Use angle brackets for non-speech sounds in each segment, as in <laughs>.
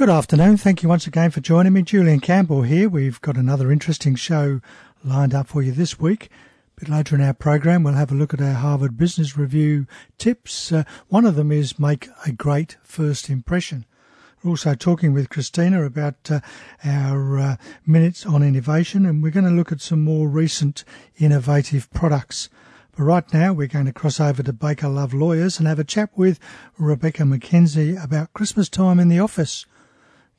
Good afternoon. Thank you once again for joining me. Julian Campbell here. We've got another interesting show lined up for you this week. A bit later in our program, we'll have a look at our Harvard Business Review tips. Uh, one of them is make a great first impression. We're also talking with Christina about uh, our uh, minutes on innovation, and we're going to look at some more recent innovative products. But right now, we're going to cross over to Baker Love Lawyers and have a chat with Rebecca McKenzie about Christmas time in the office.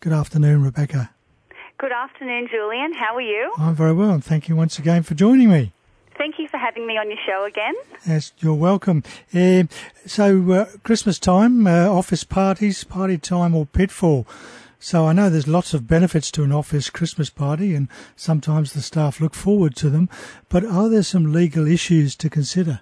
Good afternoon, Rebecca. Good afternoon, Julian. How are you? I'm very well, and thank you once again for joining me. Thank you for having me on your show again. Yes, you're welcome. Uh, so, uh, Christmas time, uh, office parties, party time, or pitfall. So, I know there's lots of benefits to an office Christmas party, and sometimes the staff look forward to them. But are there some legal issues to consider?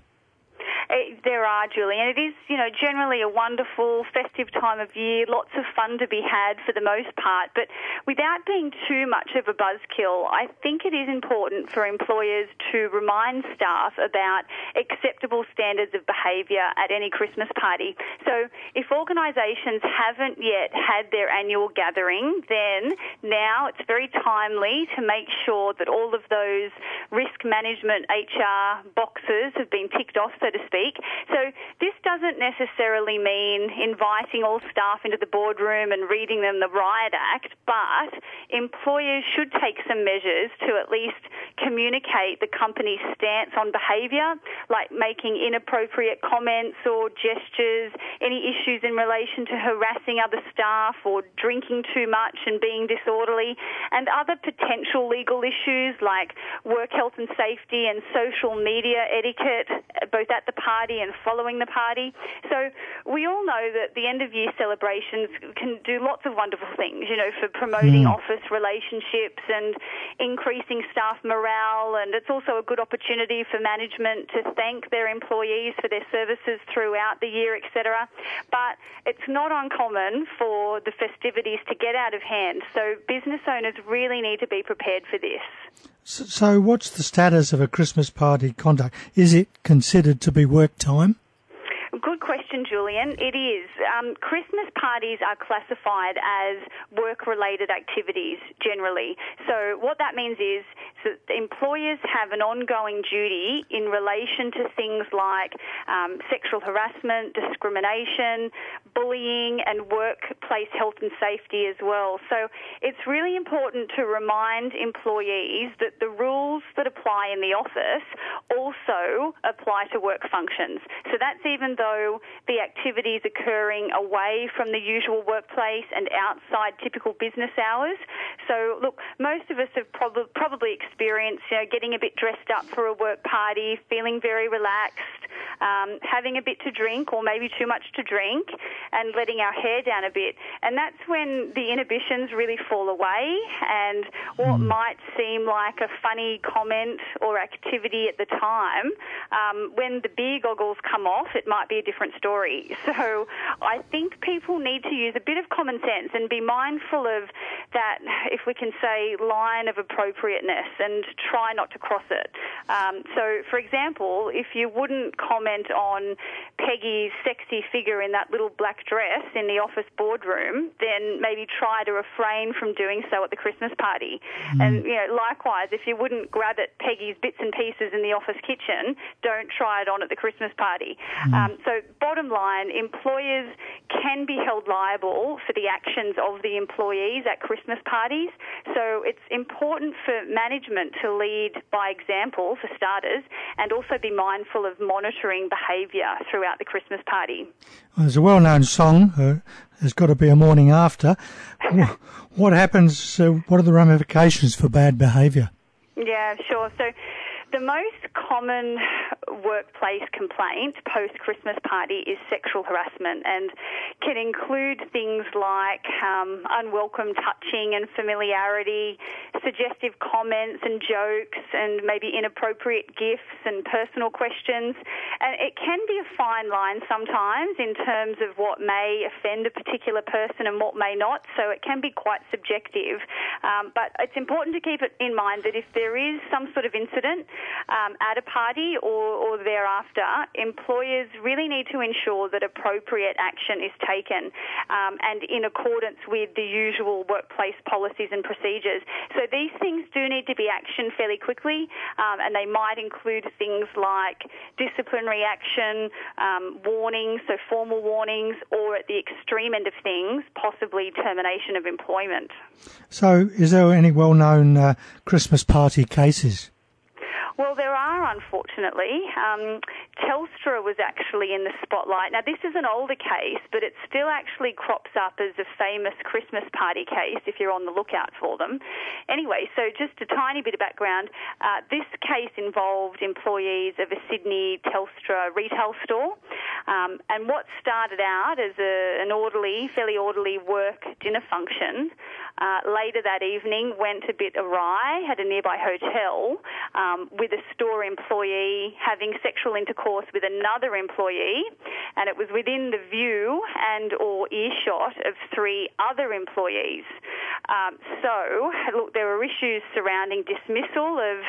Are, Julian. It is, you know, generally a wonderful festive time of year, lots of fun to be had for the most part. But without being too much of a buzzkill, I think it is important for employers to remind staff about acceptable standards of behaviour at any Christmas party. So if organisations haven't yet had their annual gathering, then now it's very timely to make sure that all of those risk management HR boxes have been ticked off, so to speak, so this doesn't necessarily mean inviting all staff into the boardroom and reading them the Riot Act, but employers should take some measures to at least communicate the company's stance on behaviour, like making inappropriate comments or gestures, any issues in relation to harassing other staff or drinking too much and being disorderly, and other potential legal issues like work health and safety and social media etiquette, both at the party and following the party. So we all know that the end of year celebrations can do lots of wonderful things, you know, for promoting mm. office relationships and increasing staff morale. And it's also a good opportunity for management to thank their employees for their services throughout the year, etc. But it's not uncommon for the festivities to get out of hand. So business owners really need to be prepared for this. So, what's the status of a Christmas party conduct? Is it considered to be work time? Question, Julian. It is. Um, Christmas parties are classified as work related activities generally. So, what that means is that employers have an ongoing duty in relation to things like um, sexual harassment, discrimination, bullying, and workplace health and safety as well. So, it's really important to remind employees that the rules that apply in the office also apply to work functions. So, that's even though the activity is occurring away from the usual workplace and outside typical business hours. So, look, most of us have prob- probably experienced, you know, getting a bit dressed up for a work party, feeling very relaxed, um, having a bit to drink or maybe too much to drink, and letting our hair down a bit. And that's when the inhibitions really fall away, and what mm. might seem like a funny comment or activity at the time, um, when the beer goggles come off, it might be a different story. <laughs> So I think people need to use a bit of common sense and be mindful of that, if we can say, line of appropriateness and try not to cross it. Um, so, for example, if you wouldn't comment on Peggy's sexy figure in that little black dress in the office boardroom, then maybe try to refrain from doing so at the Christmas party. Mm. And, you know, likewise, if you wouldn't grab at Peggy's bits and pieces in the office kitchen, don't try it on at the Christmas party. Mm. Um, so, bottom line, employers can be held liable for the actions of the employees at Christmas parties. So it's important for management to lead by example, for starters, and also be mindful of monitoring behaviour throughout the Christmas party. Well, there's a well known song, uh, There's Got to Be a Morning After. what happens, uh, what are the ramifications for bad behaviour? Yeah, sure. So the most common workplace complaint post Christmas party is sexual harassment and can include things like um, unwelcome touching and familiarity, suggestive comments and jokes, and maybe inappropriate gifts and personal questions. And it can be a fine line sometimes in terms of what may offend a particular person and what may not, so it can be quite subjective. Um, but it's important to keep it in mind that if there is some sort of incident, um, at a party or, or thereafter, employers really need to ensure that appropriate action is taken um, and in accordance with the usual workplace policies and procedures. So these things do need to be actioned fairly quickly, um, and they might include things like disciplinary action, um, warnings, so formal warnings, or at the extreme end of things, possibly termination of employment. So, is there any well known uh, Christmas party cases? Well, there are, unfortunately. Um, Telstra was actually in the spotlight. Now, this is an older case, but it still actually crops up as a famous Christmas party case if you're on the lookout for them. Anyway, so just a tiny bit of background. Uh, this case involved employees of a Sydney Telstra retail store. Um, and what started out as a, an orderly, fairly orderly work dinner function uh, later that evening went a bit awry at a nearby hotel um, with a store employee having sexual intercourse with another employee, and it was within the view and or earshot of three other employees. Um, so, look, there were issues surrounding dismissal of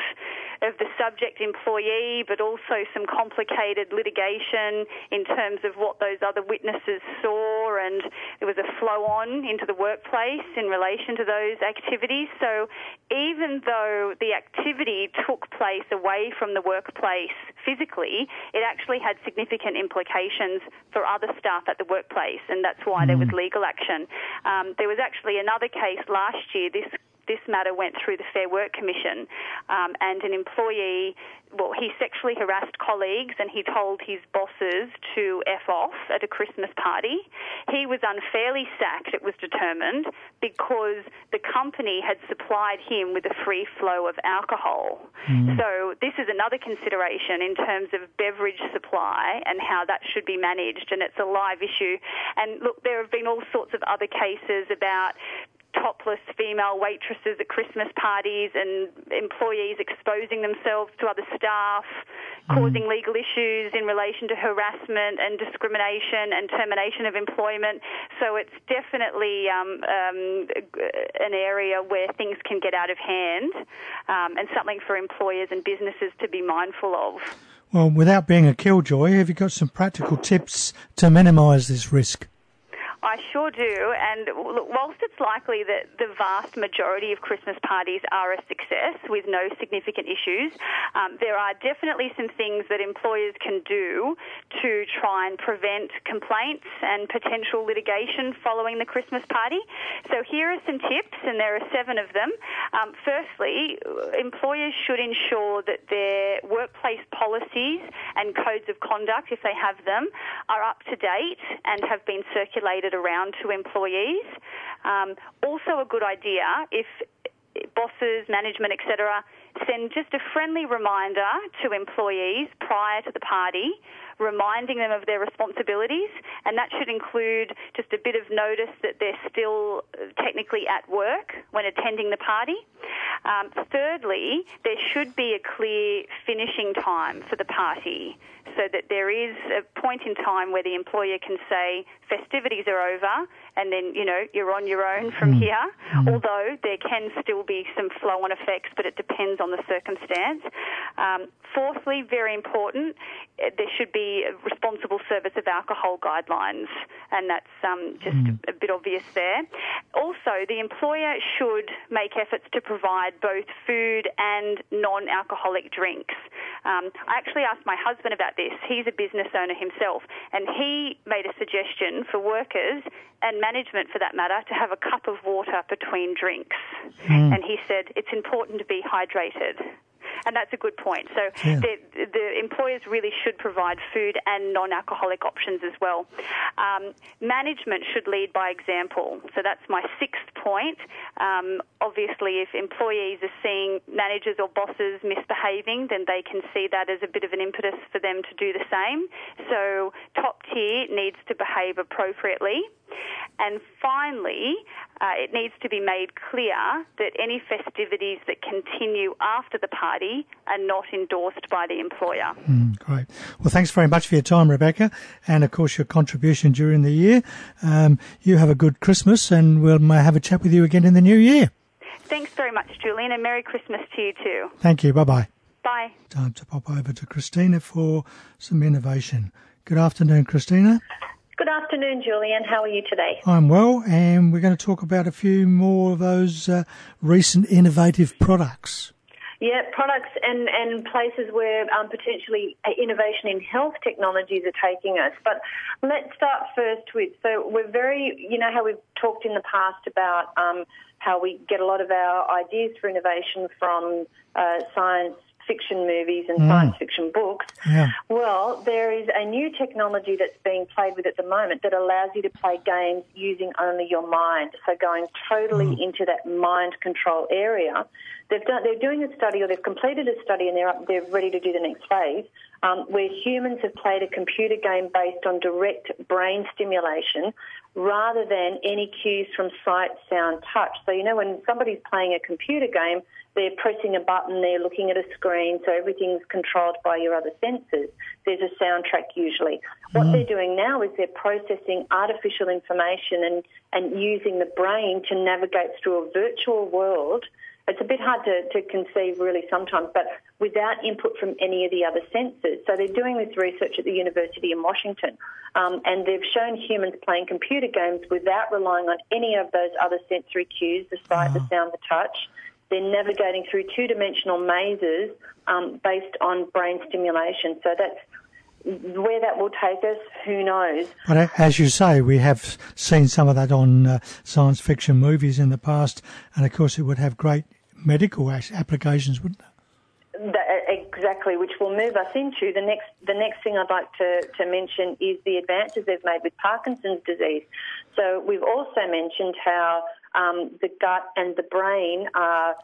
of the subject employee, but also some complicated litigation in terms of what those other witnesses saw, and there was a flow on into the workplace in relation to those activities. So even though the activity took place away from the workplace physically, it actually had significant implications for other staff at the workplace, and that's why mm. there was mm. legal action. Um, there was actually another case last year. This this matter went through the Fair Work Commission, um, and an employee, well, he sexually harassed colleagues and he told his bosses to F off at a Christmas party. He was unfairly sacked, it was determined, because the company had supplied him with a free flow of alcohol. Mm. So, this is another consideration in terms of beverage supply and how that should be managed, and it's a live issue. And look, there have been all sorts of other cases about topless female waitresses at Christmas parties and employees exposing themselves to other staff, mm. causing legal issues in relation to harassment and discrimination and termination of employment. So it's definitely um, um, an area where things can get out of hand um, and something for employers and businesses to be mindful of. Well, without being a killjoy, have you got some practical tips to minimise this risk? I sure do. And whilst it's likely that the vast majority of Christmas parties are a success with no significant issues, um, there are definitely some things that employers can do to try and prevent complaints and potential litigation following the Christmas party. So here are some tips, and there are seven of them. Um, firstly, employers should ensure that their workplace policies and codes of conduct, if they have them, are up to date and have been circulated around to employees. Um, also, a good idea if bosses, management, etc., send just a friendly reminder to employees prior to the party, reminding them of their responsibilities, and that should include just a bit of notice that they're still technically at work when attending the party. Um, thirdly, there should be a clear finishing time for the party so that there is a point in time where the employer can say festivities are over and then, you know, you're on your own from mm. here, mm. although there can still be some flow on effects, but it depends on the circumstance. Um, fourthly, very important, eh, there should be responsible service of alcohol guidelines, and that's um, just mm. a bit obvious there. Also, the employer should make efforts to provide both food and non alcoholic drinks. Um, I actually asked my husband about this. He's a business owner himself, and he made a suggestion for workers and management for that matter to have a cup of water between drinks. Mm. And he said it's important to be hydrated and that's a good point. So yeah. the, the, employers really should provide food and non-alcoholic options as well. Um, management should lead by example. So that's my sixth point. Um, obviously, if employees are seeing managers or bosses misbehaving, then they can see that as a bit of an impetus for them to do the same. So top tier needs to behave appropriately. And finally, uh, it needs to be made clear that any festivities that continue after the party are not endorsed by the employer. Mm, great. Well, thanks very much for your time, Rebecca, and of course your contribution during the year. Um, you have a good Christmas, and we'll have a chat with you again in the new year. Thanks very much, Julian, and Merry Christmas to you too. Thank you. Bye bye. Bye. Time to pop over to Christina for some innovation. Good afternoon, Christina. Good afternoon, Julian. How are you today? I'm well, and we're going to talk about a few more of those uh, recent innovative products. Yeah, products and, and places where um, potentially innovation in health technologies are taking us. But let's start first with so we're very, you know, how we've talked in the past about um, how we get a lot of our ideas for innovation from uh, science fiction movies and mm. science fiction books. Yeah. Well, there is a new technology that's being played with at the moment that allows you to play games using only your mind. So going totally mm. into that mind control area. They've done, they're doing a study or they've completed a study and they're, up, they're ready to do the next phase um, where humans have played a computer game based on direct brain stimulation rather than any cues from sight, sound, touch. So, you know, when somebody's playing a computer game, they're pressing a button, they're looking at a screen, so everything's controlled by your other senses. There's a soundtrack usually. Mm. What they're doing now is they're processing artificial information and, and using the brain to navigate through a virtual world. It's a bit hard to, to conceive really sometimes, but without input from any of the other senses. So they're doing this research at the University in Washington, um, and they've shown humans playing computer games without relying on any of those other sensory cues, the sight, the uh-huh. sound, the touch they're navigating through two dimensional mazes um, based on brain stimulation. So that's where that will take us, who knows? But as you say, we have seen some of that on uh, science fiction movies in the past, and of course, it would have great medical applications, wouldn't it? exactly, which will move us into the next. The next thing I'd like to, to mention is the advances they've made with Parkinson's disease. So we've also mentioned how um, the gut and the brain are.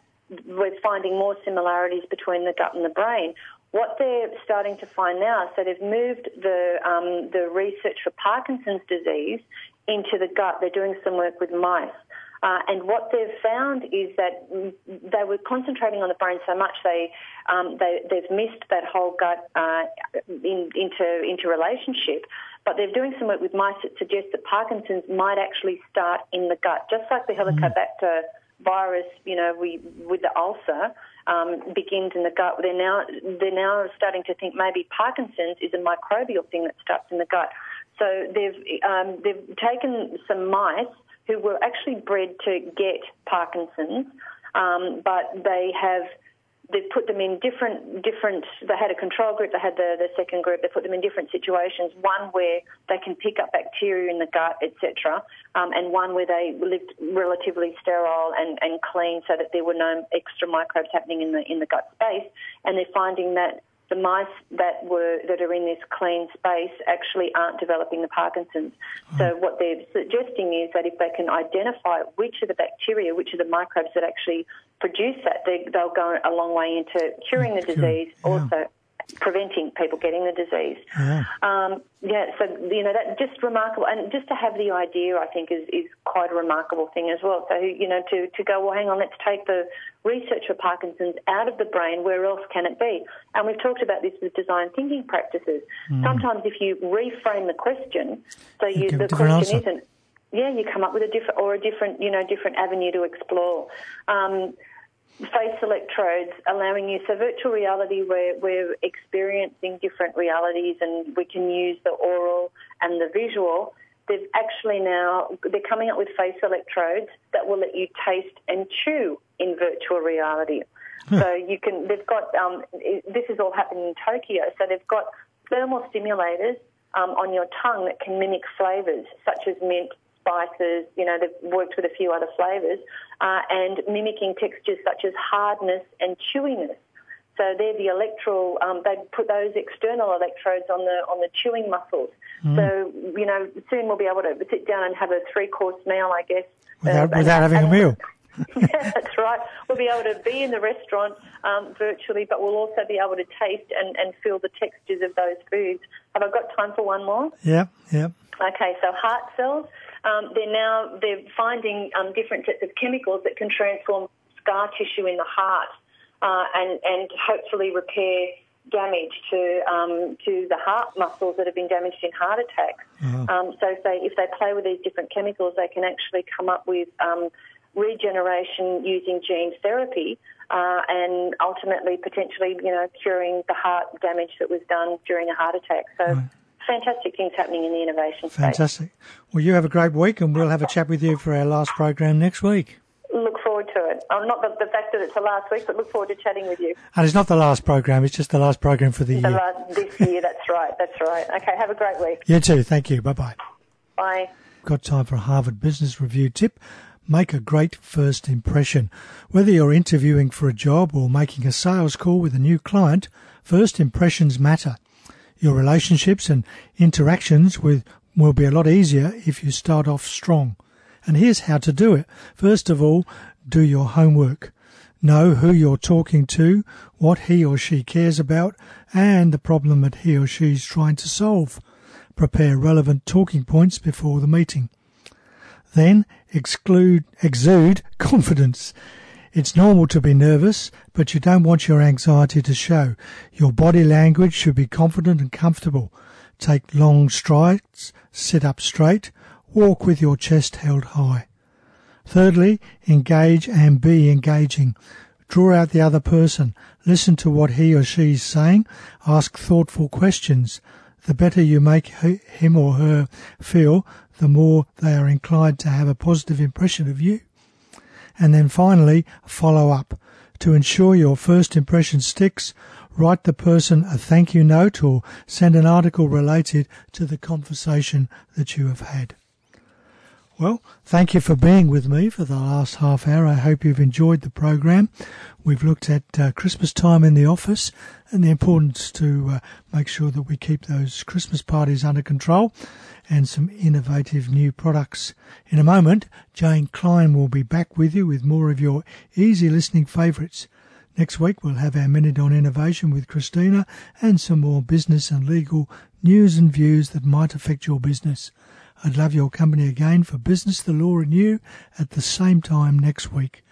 We're finding more similarities between the gut and the brain. What they're starting to find now, so they've moved the um, the research for Parkinson's disease into the gut. They're doing some work with mice. Uh, and what they've found is that they were concentrating on the brain so much they, um, they they've missed that whole gut uh, in, into into relationship. But they're doing some work with mice that suggests that Parkinson's might actually start in the gut, just like the mm. Helicobacter virus. You know, we with the ulcer. Um, begins in the gut. They're now they're now starting to think maybe Parkinson's is a microbial thing that starts in the gut. So they've um, they've taken some mice who were actually bred to get Parkinson's, um, but they have they've put them in different different. They had a control group, they had the, the second group. They put them in different situations. One where they can pick up bacteria in the gut, etc., um, and one where they lived relatively sterile and, and clean, so that there were no extra microbes happening in the in the gut space. And they're finding that the mice that were that are in this clean space actually aren't developing the Parkinson's. So what they're suggesting is that if they can identify which of the bacteria, which of the microbes that actually produce that, they, will go a long way into curing the disease. Yeah. Also, preventing people getting the disease. Yeah. Um, yeah, so you know that just remarkable, and just to have the idea, I think is is quite a remarkable thing as well. So you know to to go, well, hang on, let's take the research for Parkinson's out of the brain. Where else can it be? And we've talked about this with design thinking practices. Mm. Sometimes if you reframe the question, so you, the question answer. isn't. Yeah, you come up with a different or a different, you know, different avenue to explore. Um, face electrodes allowing you so virtual reality where we're experiencing different realities and we can use the oral and the visual. They've actually now they're coming up with face electrodes that will let you taste and chew in virtual reality. So you can they've got um, this is all happening in tokyo so they've got thermal stimulators um, on your tongue that can mimic flavors such as mint spices. You know, they've worked with a few other flavours, uh, and mimicking textures such as hardness and chewiness. So they're the electoral. Um, they put those external electrodes on the on the chewing muscles. Mm. So you know, soon we'll be able to sit down and have a three course meal, I guess, without, uh, without having a meal. <laughs> yeah, that's right. We'll be able to be in the restaurant um, virtually, but we'll also be able to taste and, and feel the textures of those foods. Have I got time for one more? Yeah, yeah. Okay, so heart cells um, they're now they're finding um, different sets of chemicals that can transform scar tissue in the heart uh, and and hopefully repair damage to um, to the heart muscles that have been damaged in heart attacks. Uh-huh. Um, so if they if they play with these different chemicals, they can actually come up with um, regeneration using gene therapy, uh, and ultimately potentially, you know, curing the heart damage that was done during a heart attack. So. Right. Fantastic things happening in the innovation space. Fantastic. Well, you have a great week, and we'll have a chat with you for our last program next week look forward to it. Not the, the, fact that it's the last week, but look forward to chatting with you. And it's not the last program; it's just the last program for the, the year. Last, this year, that's right. That's right. Okay, have a great week. You too. Thank you. Bye bye. Bye. Got time for a Harvard Business Review tip. Make a great first impression. Whether you're interviewing for a job or making a sales call with a new client, first impressions matter. Your relationships and interactions with will be a lot easier if you start off strong. And here's how to do it. First of all, do your homework. Know who you're talking to, what he or she cares about, and the problem that he or she is trying to solve. Prepare relevant talking points before the meeting. Then exclude, exude confidence. It's normal to be nervous, but you don't want your anxiety to show. Your body language should be confident and comfortable. Take long strides, sit up straight, walk with your chest held high. Thirdly, engage and be engaging. Draw out the other person. Listen to what he or she is saying. Ask thoughtful questions. The better you make him or her feel, the more they are inclined to have a positive impression of you. And then finally, follow up. To ensure your first impression sticks, write the person a thank you note or send an article related to the conversation that you have had. Well, thank you for being with me for the last half hour. I hope you've enjoyed the program. We've looked at uh, Christmas time in the office and the importance to uh, make sure that we keep those Christmas parties under control and some innovative new products. In a moment, Jane Klein will be back with you with more of your easy listening favourites. Next week, we'll have our Minute on Innovation with Christina and some more business and legal news and views that might affect your business. I'd love your company again for Business, the Law and You at the same time next week.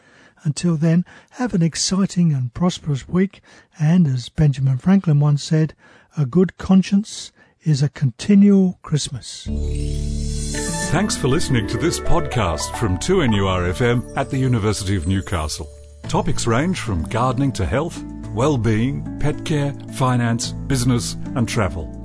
Until then, have an exciting and prosperous week, and as Benjamin Franklin once said, a good conscience is a continual Christmas. Thanks for listening to this podcast from 2NURFM at the University of Newcastle. Topics range from gardening to health, well-being, pet care, finance, business and travel.